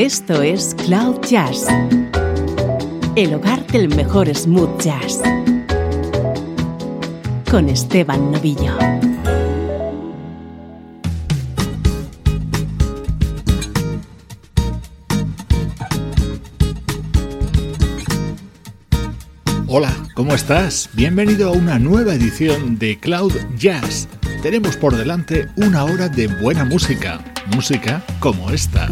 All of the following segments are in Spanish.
Esto es Cloud Jazz, el hogar del mejor smooth jazz, con Esteban Novillo. Hola, ¿cómo estás? Bienvenido a una nueva edición de Cloud Jazz. Tenemos por delante una hora de buena música, música como esta.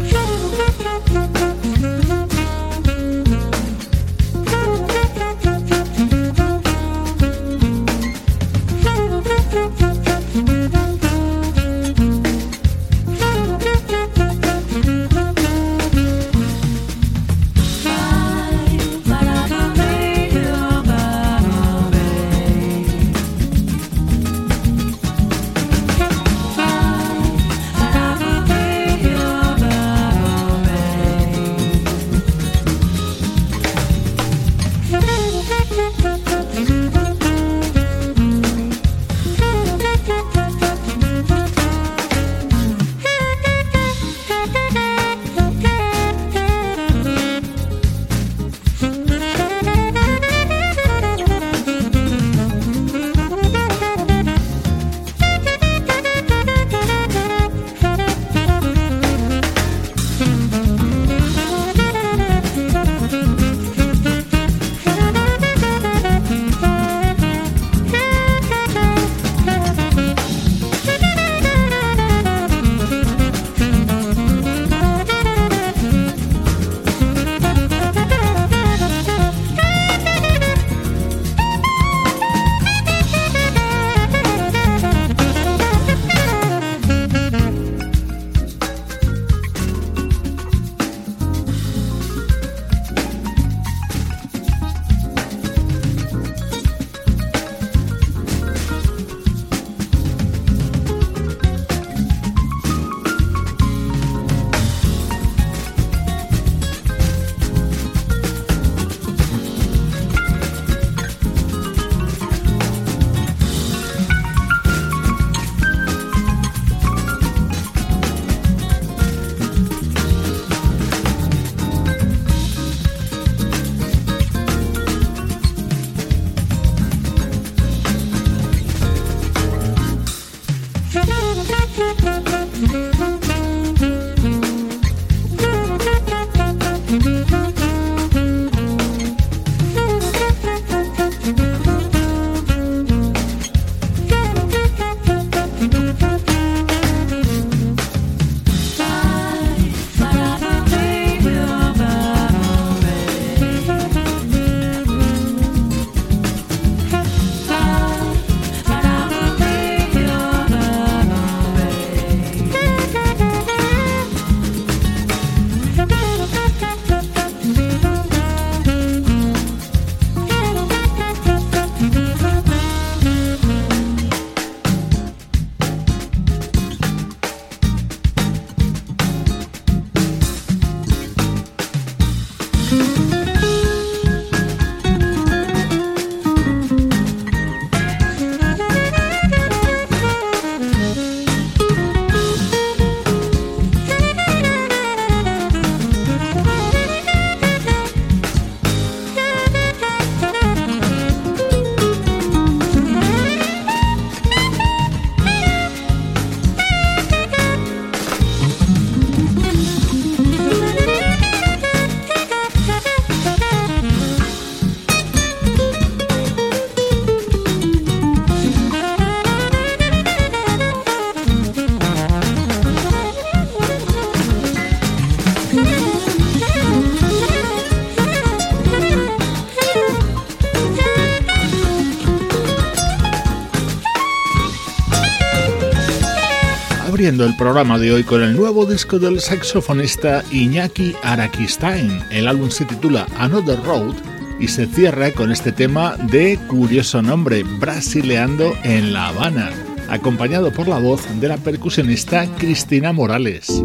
El programa de hoy con el nuevo disco del saxofonista Iñaki Arakistain. El álbum se titula Another Road y se cierra con este tema de curioso nombre, Brasileando en La Habana, acompañado por la voz de la percusionista Cristina Morales.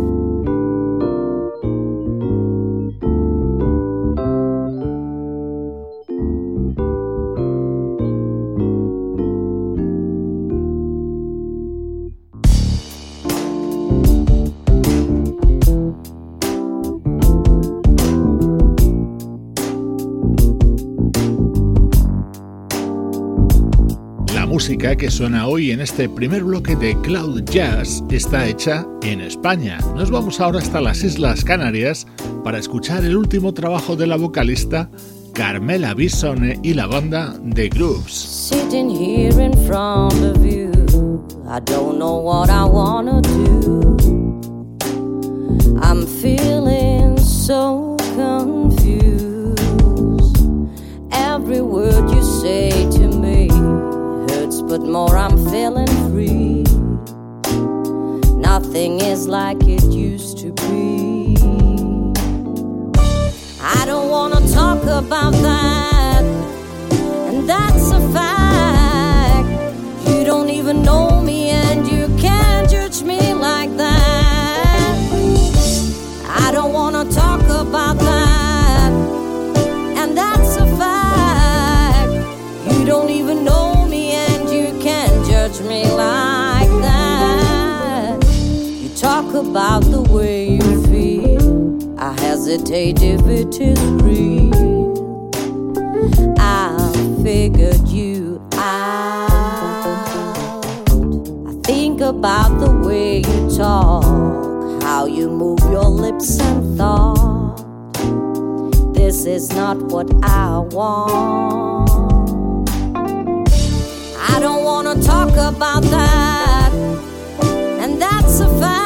Que suena hoy en este primer bloque de Cloud Jazz está hecha en España. Nos vamos ahora hasta las Islas Canarias para escuchar el último trabajo de la vocalista Carmela Bisone y la banda The Grooves. Sitting here in front of you, I don't know what I wanna do. I'm feeling so confused. Every word you say to but more I'm feeling free. Nothing is like it used to be. I don't wanna talk about that, about the way you feel. I hesitate if it is real. I figured you out. I think about the way you talk, how you move your lips and thought. This is not what I want. I don't wanna talk about that, and that's a fact.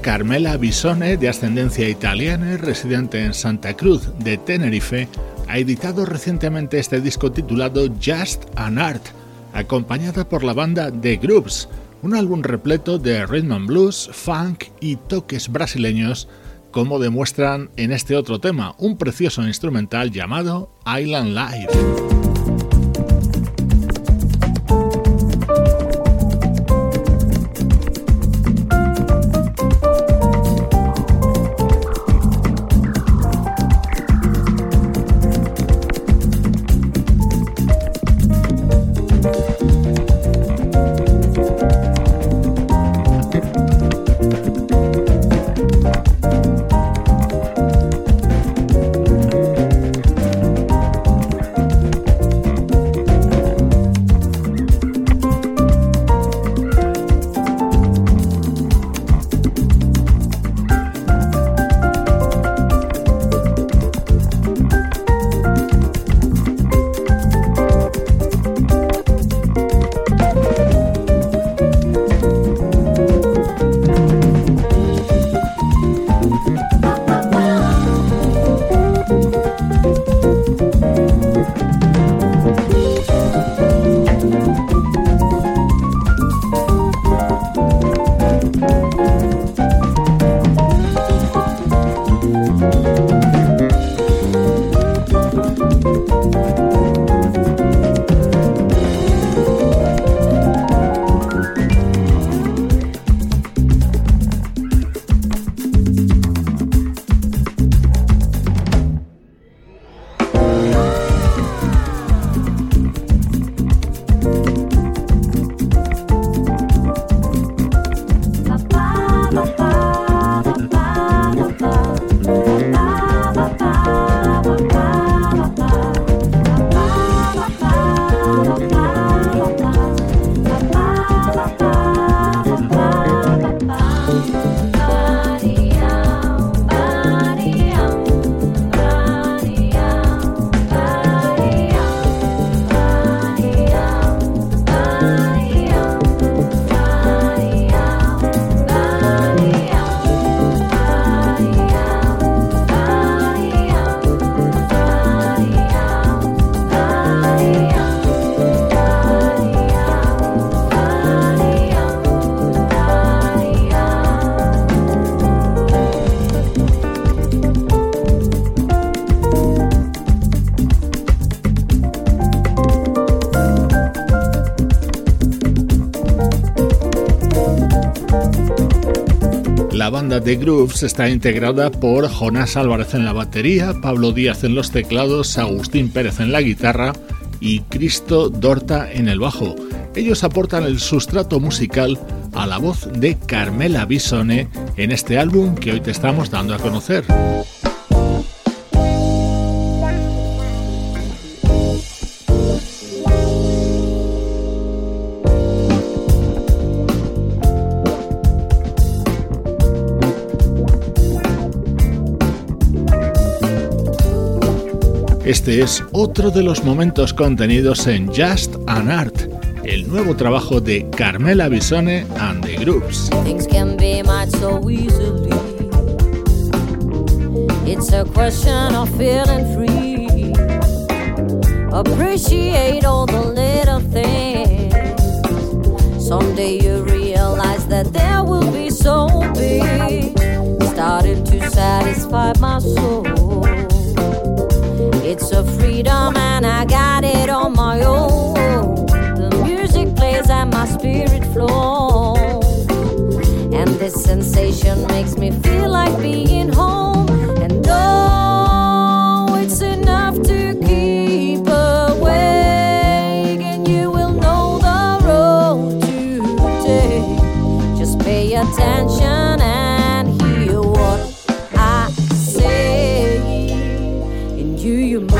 Carmela Bisone, de ascendencia italiana y residente en Santa Cruz de Tenerife, ha editado recientemente este disco titulado Just an Art, acompañada por la banda The Groups, un álbum repleto de rhythm and blues, funk y toques brasileños, como demuestran en este otro tema, un precioso instrumental llamado Island Life. The Grooves está integrada por Jonás Álvarez en la batería, Pablo Díaz en los teclados, Agustín Pérez en la guitarra y Cristo Dorta en el bajo. Ellos aportan el sustrato musical a la voz de Carmela Bisone en este álbum que hoy te estamos dando a conocer. Este es otro de los momentos contenidos en Just an Art, el nuevo trabajo de Carmela Bisone and the Groups. Things can be much so easily. It's a question of feeling free. Appreciate all the little things. Someday you realize that there will be so big, starting to satisfy my soul. It's a freedom and I got it on my own. The music plays and my spirit flows. And this sensation makes me feel like being home. And oh, it's enough to keep awake. And you will know the road to take. Just pay attention you, you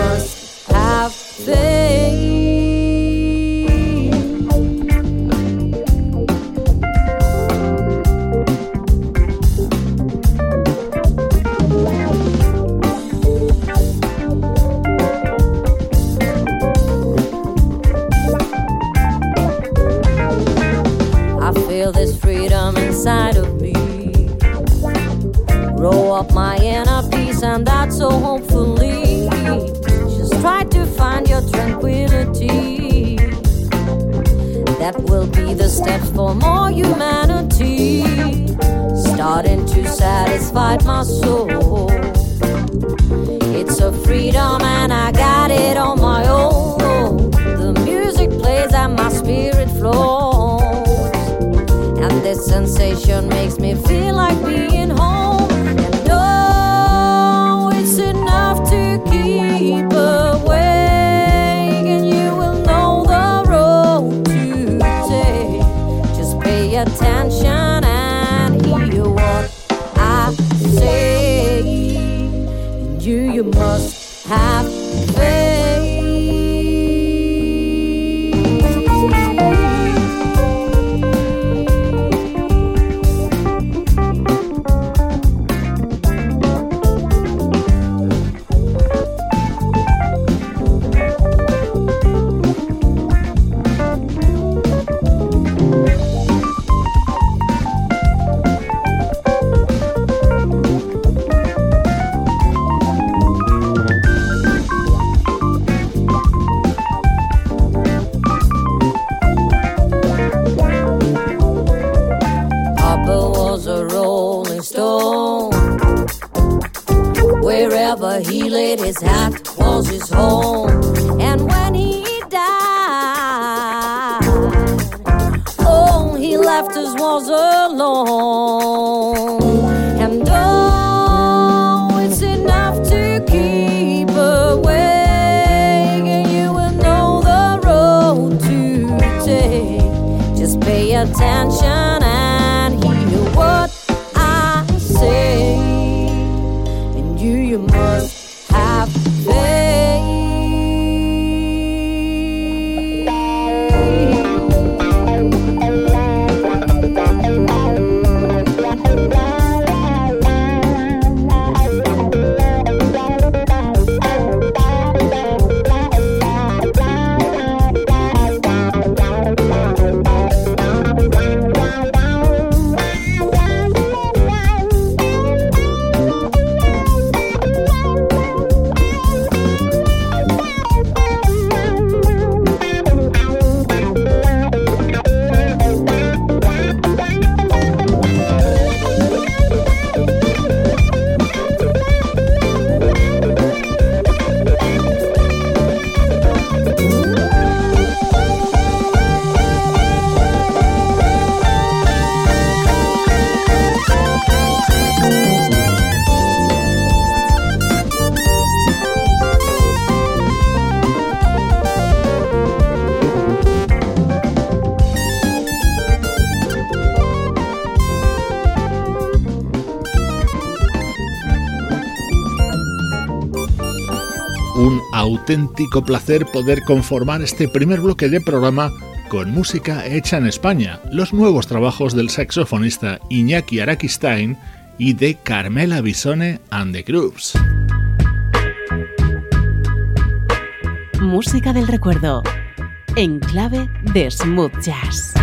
is. auténtico placer poder conformar este primer bloque de programa con música hecha en España, los nuevos trabajos del saxofonista Iñaki Arakistain y de Carmela Bisone and the Groups. Música del recuerdo, en clave de smooth jazz.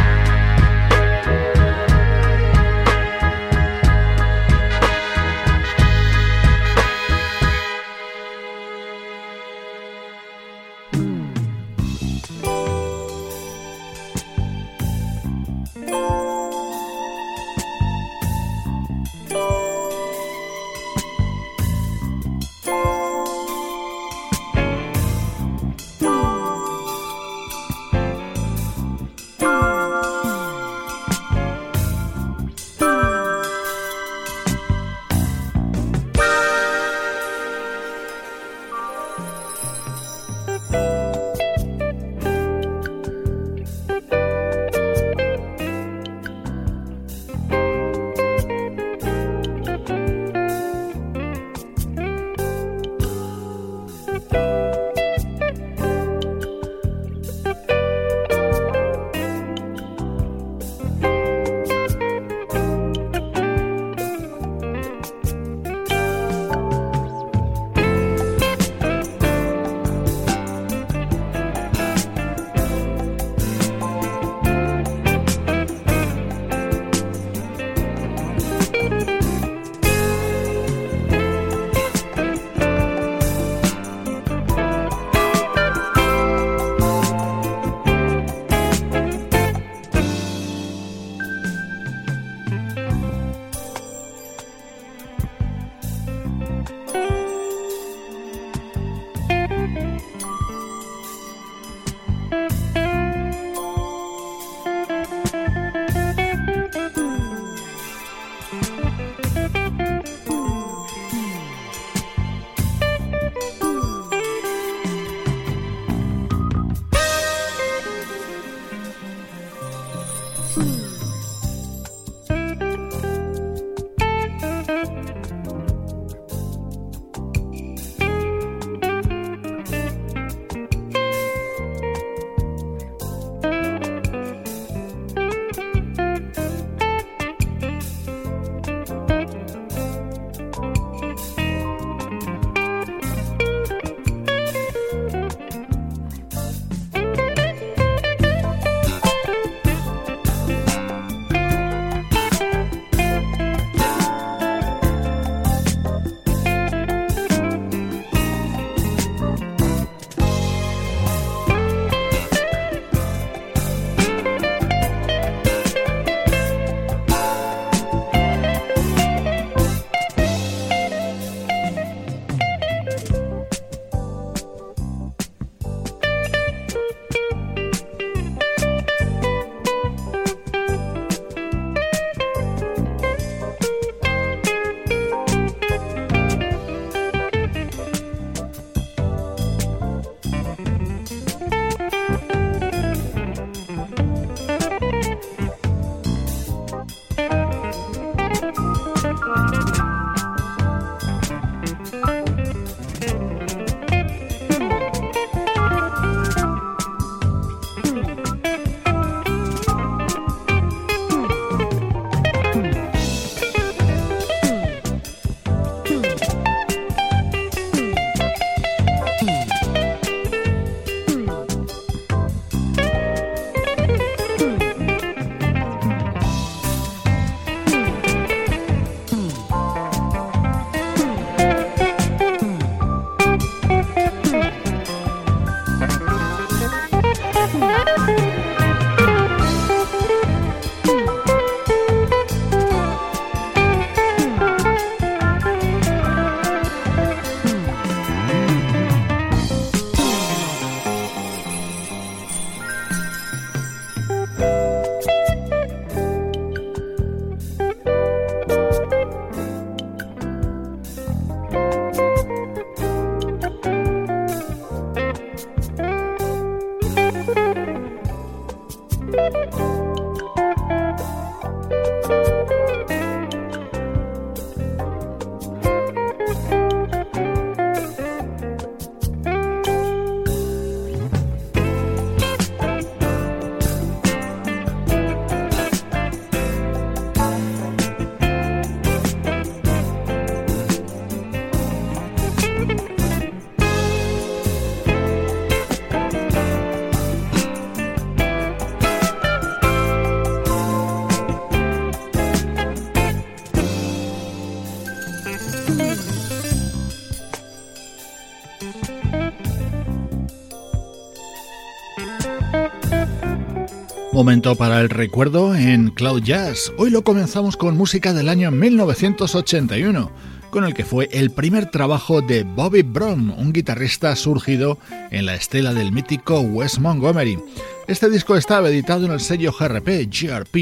Momento para el recuerdo en Cloud Jazz. Hoy lo comenzamos con música del año 1981, con el que fue el primer trabajo de Bobby Brown, un guitarrista surgido en la estela del mítico Wes Montgomery. Este disco estaba editado en el sello GRP, GRP,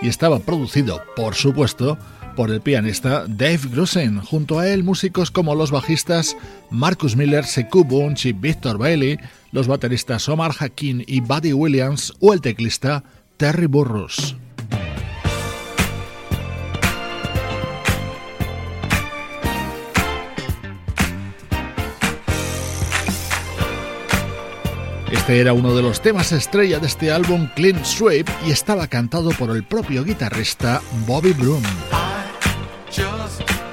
y estaba producido, por supuesto, por el pianista Dave Grusin. Junto a él, músicos como los bajistas Marcus Miller, Sekou Bunch y Victor Bailey los bateristas Omar Hakim y Buddy Williams o el teclista Terry Burrus. Este era uno de los temas estrella de este álbum Clean Sweep y estaba cantado por el propio guitarrista Bobby just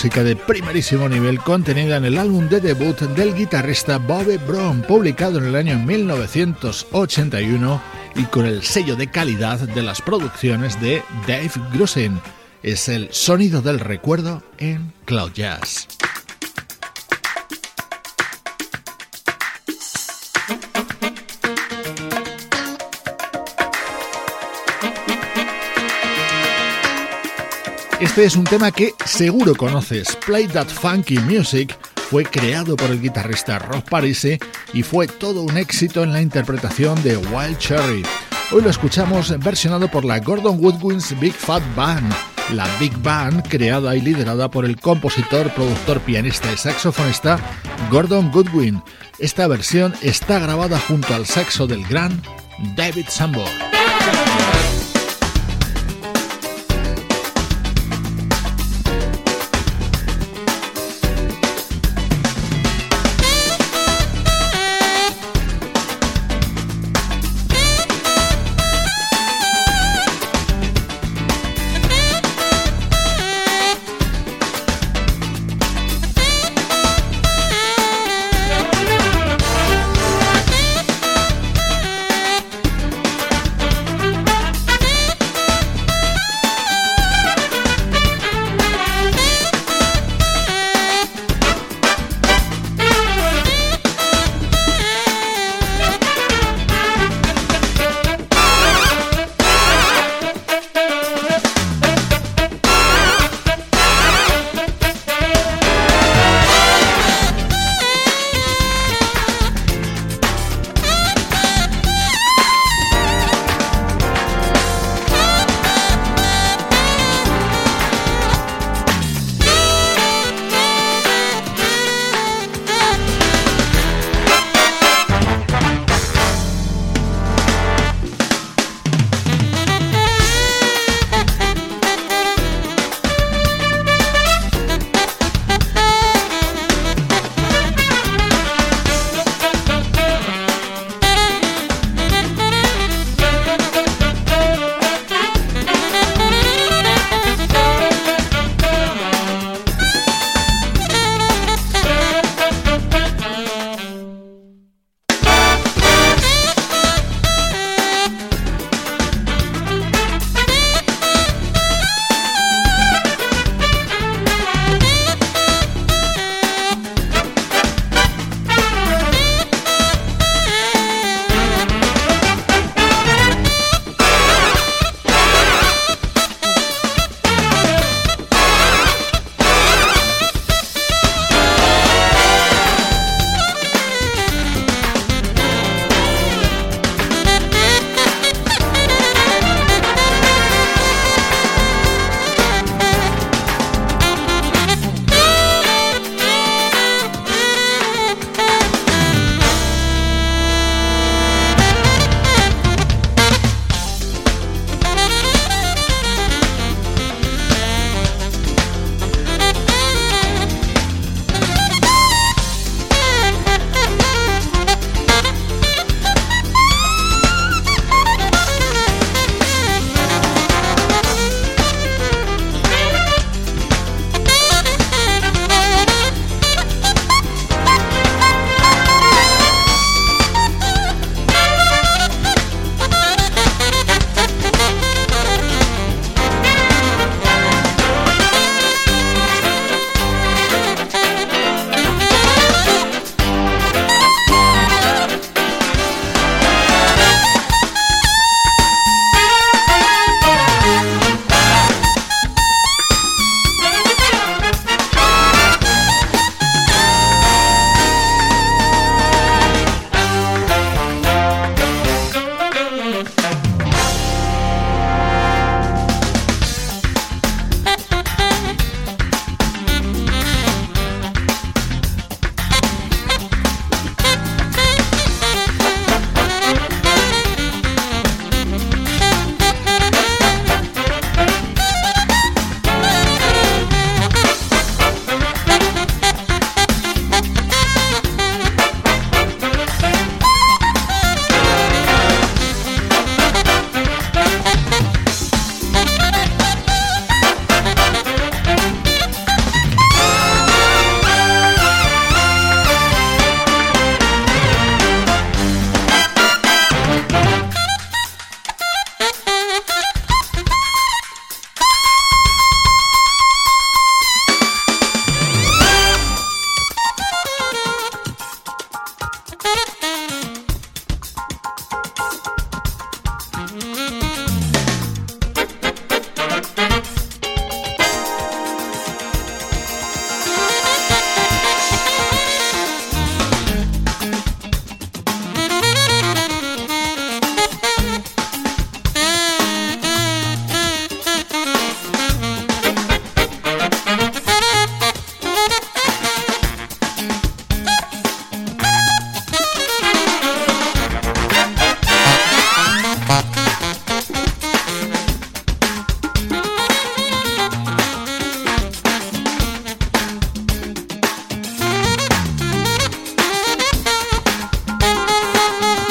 música de primerísimo nivel contenida en el álbum de debut del guitarrista Bobby Brown, publicado en el año 1981 y con el sello de calidad de las producciones de Dave Grusin. Es el sonido del recuerdo en Cloud Jazz. Este es un tema que seguro conoces. Play That Funky Music fue creado por el guitarrista Rob Parisi y fue todo un éxito en la interpretación de Wild Cherry. Hoy lo escuchamos versionado por la Gordon Woodwinds Big Fat Band, la Big Band creada y liderada por el compositor, productor, pianista y saxofonista Gordon Goodwin. Esta versión está grabada junto al saxo del gran David Sambor.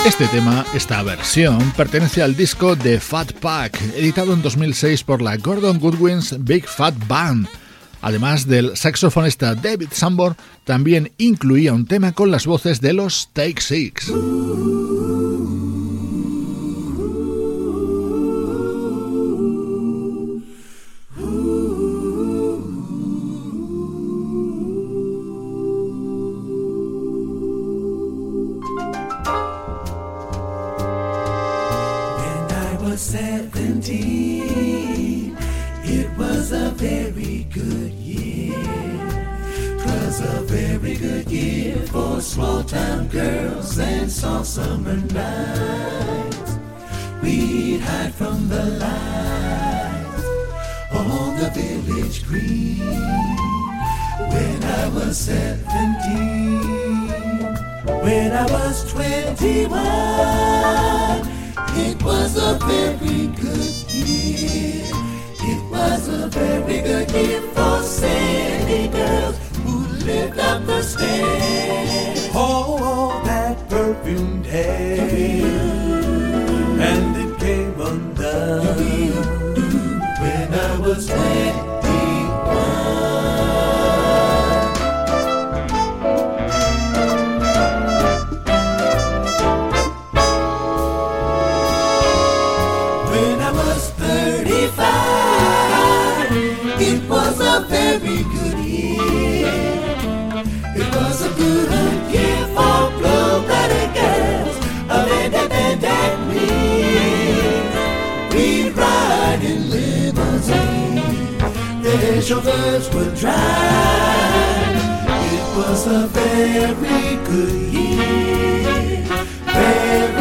Este tema, esta versión, pertenece al disco The Fat Pack, editado en 2006 por la Gordon Goodwin's Big Fat Band. Además del saxofonista David Sambor, también incluía un tema con las voces de los Take Six. The chauffeurs would drive. It was a very good year, very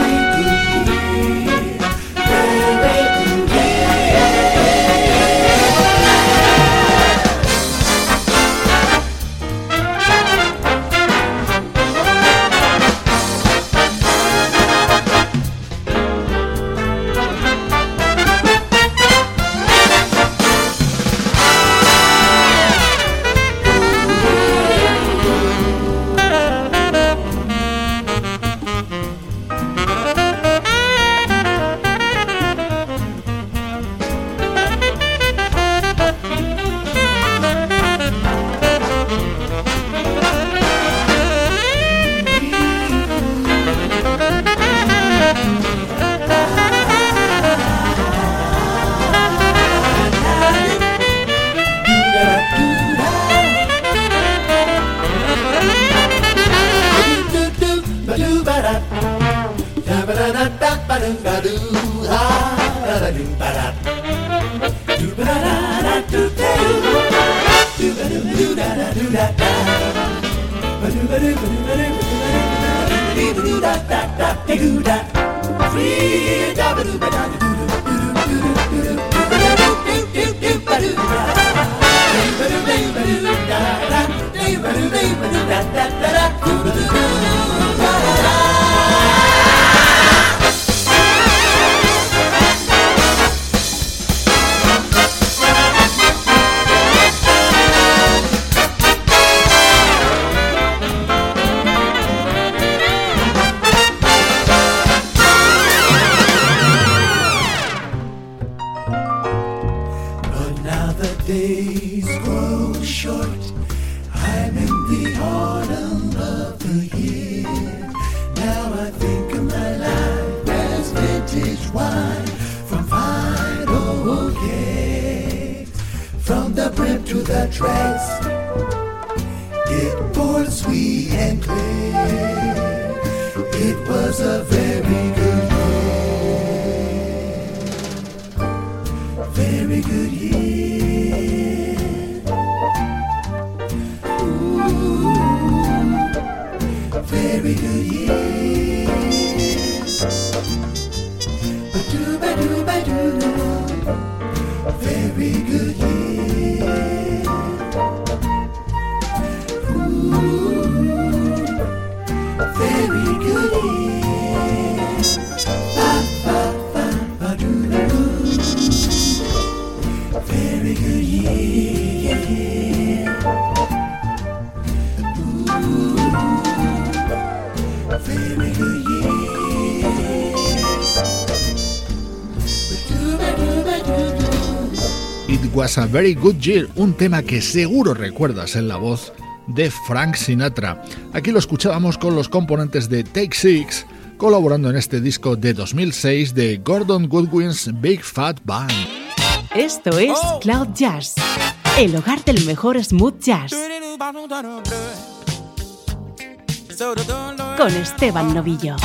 A Very Good Year, un tema que seguro recuerdas en la voz de Frank Sinatra. Aquí lo escuchábamos con los componentes de Take Six, colaborando en este disco de 2006 de Gordon Goodwin's Big Fat Band. Esto es. Cloud Jazz, el hogar del mejor smooth jazz. Con Esteban Novillo.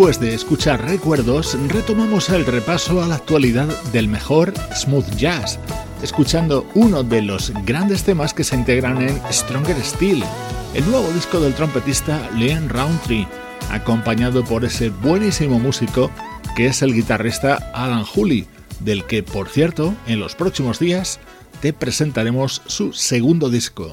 Después de escuchar recuerdos, retomamos el repaso a la actualidad del mejor smooth jazz, escuchando uno de los grandes temas que se integran en Stronger Steel, el nuevo disco del trompetista Leon Roundtree, acompañado por ese buenísimo músico que es el guitarrista Alan Hooley, del que, por cierto, en los próximos días te presentaremos su segundo disco.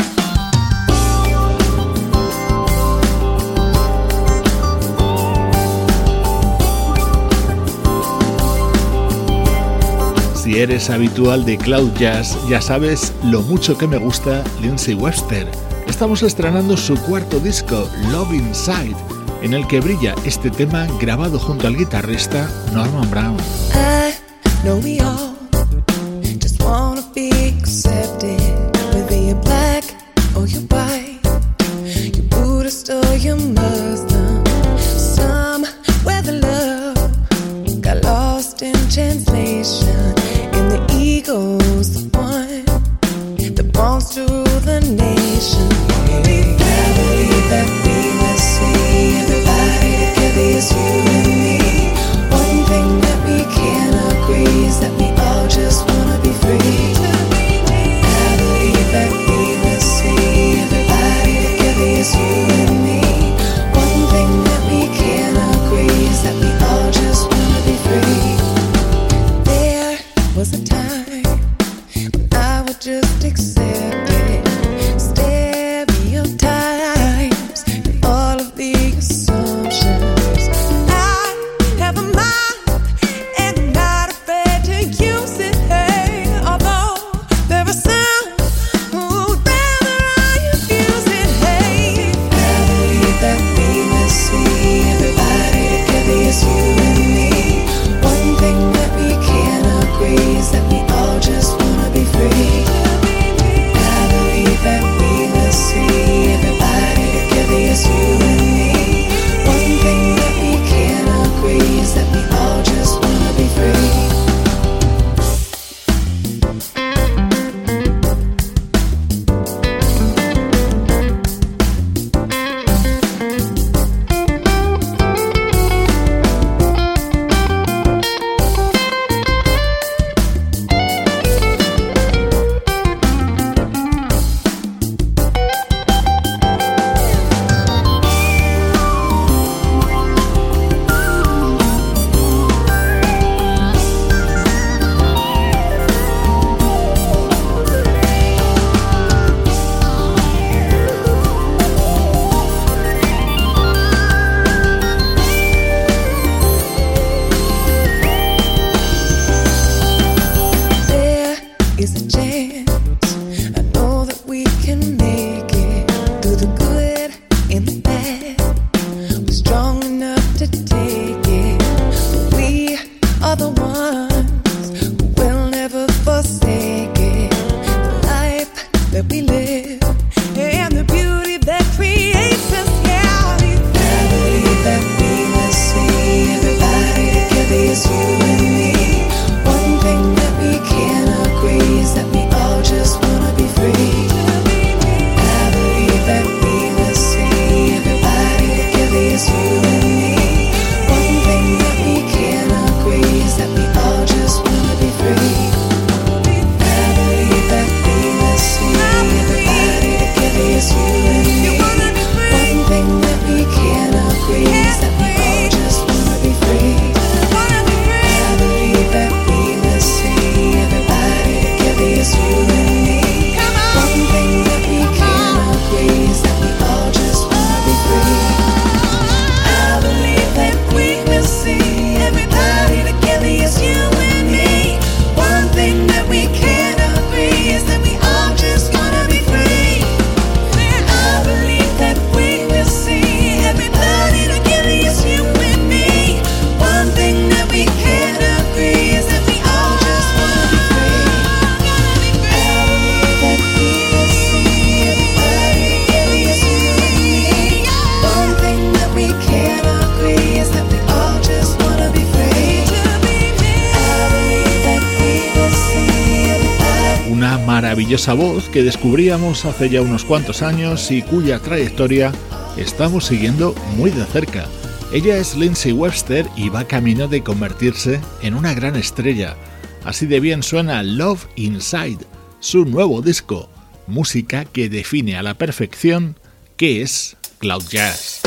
Si eres habitual de Cloud Jazz, ya sabes lo mucho que me gusta Lindsay Webster. Estamos estrenando su cuarto disco, Love Inside, en el que brilla este tema grabado junto al guitarrista Norman Brown. Maravillosa voz que descubríamos hace ya unos cuantos años y cuya trayectoria estamos siguiendo muy de cerca. Ella es Lindsay Webster y va camino de convertirse en una gran estrella. Así de bien suena Love Inside, su nuevo disco, música que define a la perfección qué es Cloud Jazz.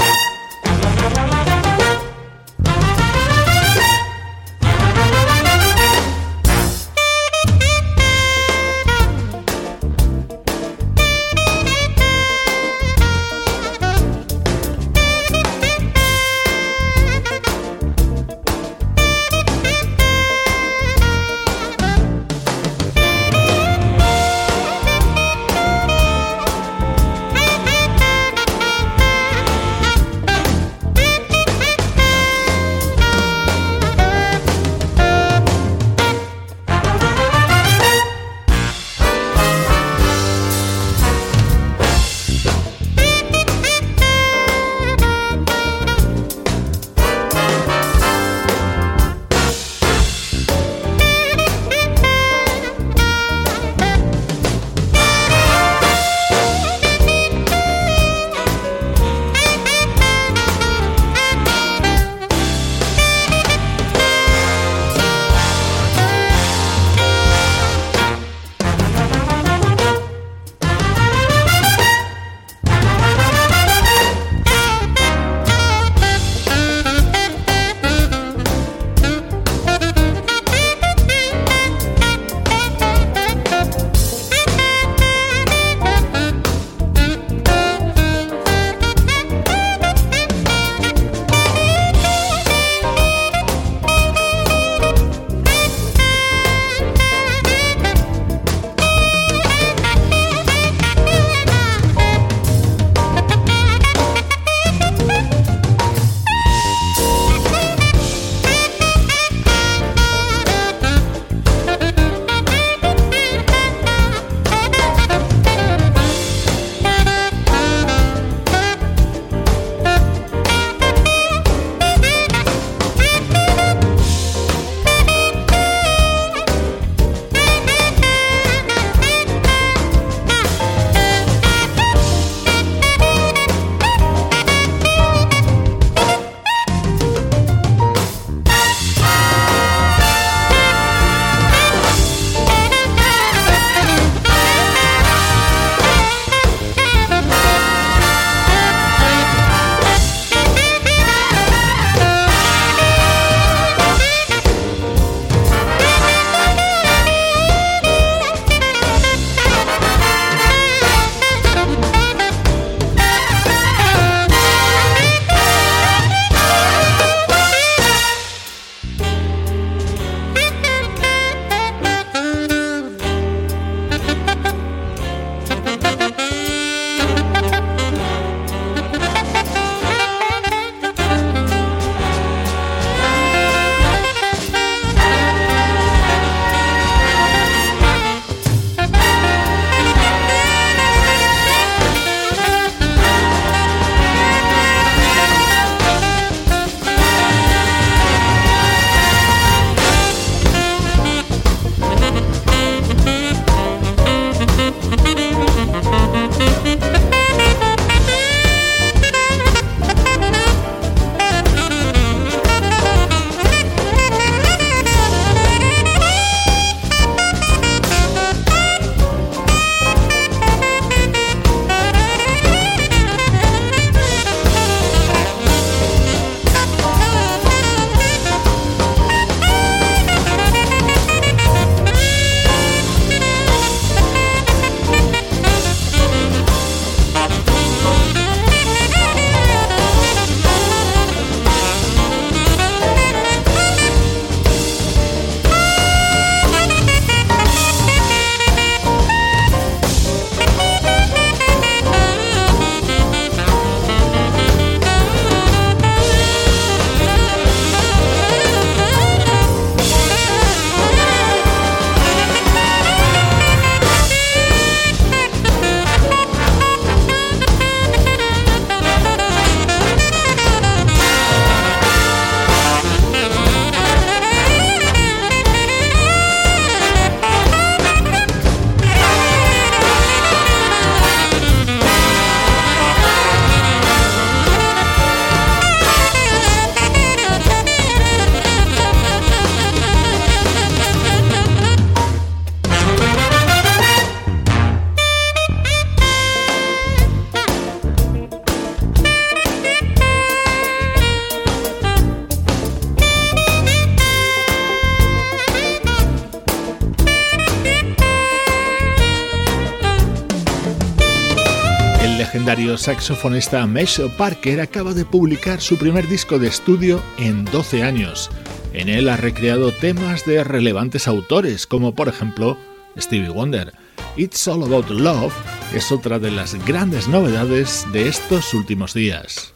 Saxofonista Mesh Parker acaba de publicar su primer disco de estudio en 12 años. En él ha recreado temas de relevantes autores, como por ejemplo Stevie Wonder. It's All About Love es otra de las grandes novedades de estos últimos días.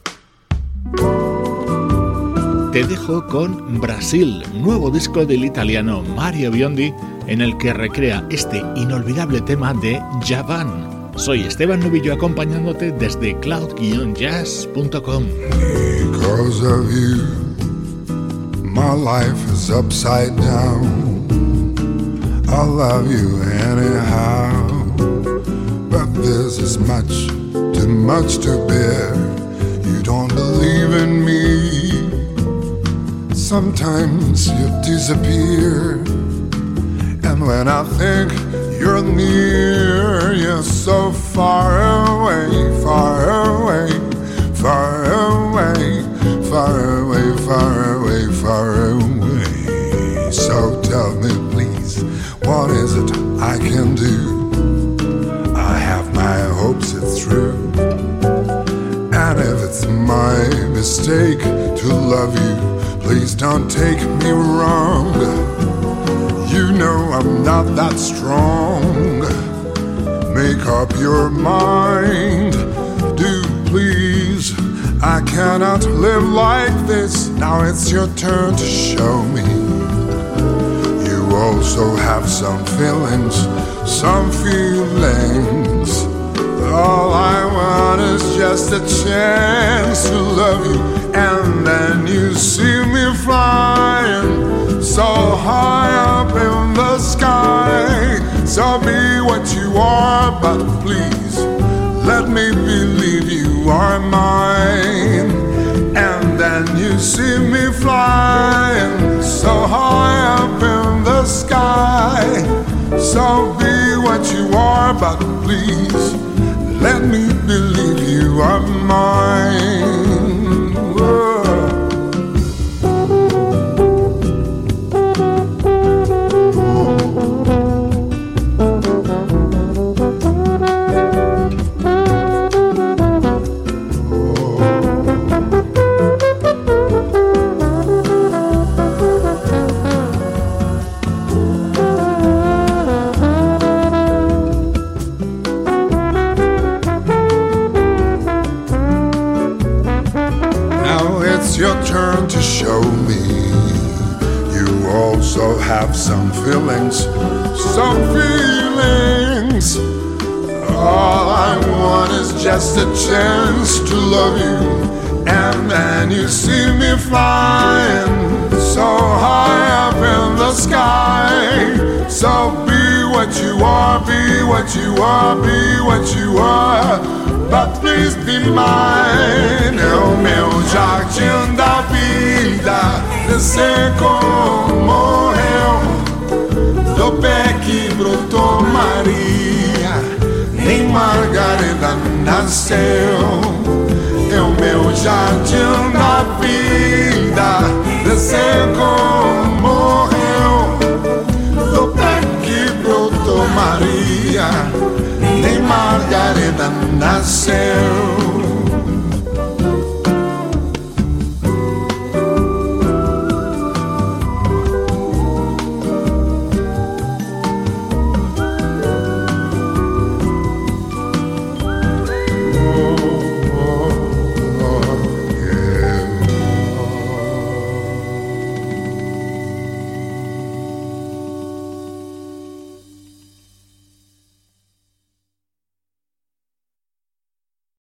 Te dejo con Brasil, nuevo disco del italiano Mario Biondi, en el que recrea este inolvidable tema de Javan. Soy Esteban Novillo acompañándote desde cloud-jazz.com. Because of you, my life is upside down. I love you anyhow. But this is much, too much to bear. You don't believe in me. Sometimes you disappear. And when I think you're near, you're so far away, far away, far away, far away, far away, far away. So tell me, please, what is it I can do? I have my hopes it's true. And if it's my mistake to love you, please don't take me wrong. I'm not that strong. Make up your mind, do please. I cannot live like this. Now it's your turn to show me. You also have some feelings, some feelings. All I want is just a chance to love you, and then you see me flying so high up in the sky. So be what you are, but please let me believe you are mine. And then you see me flying so high up in the sky. So be what you are, but please let me believe you are mine.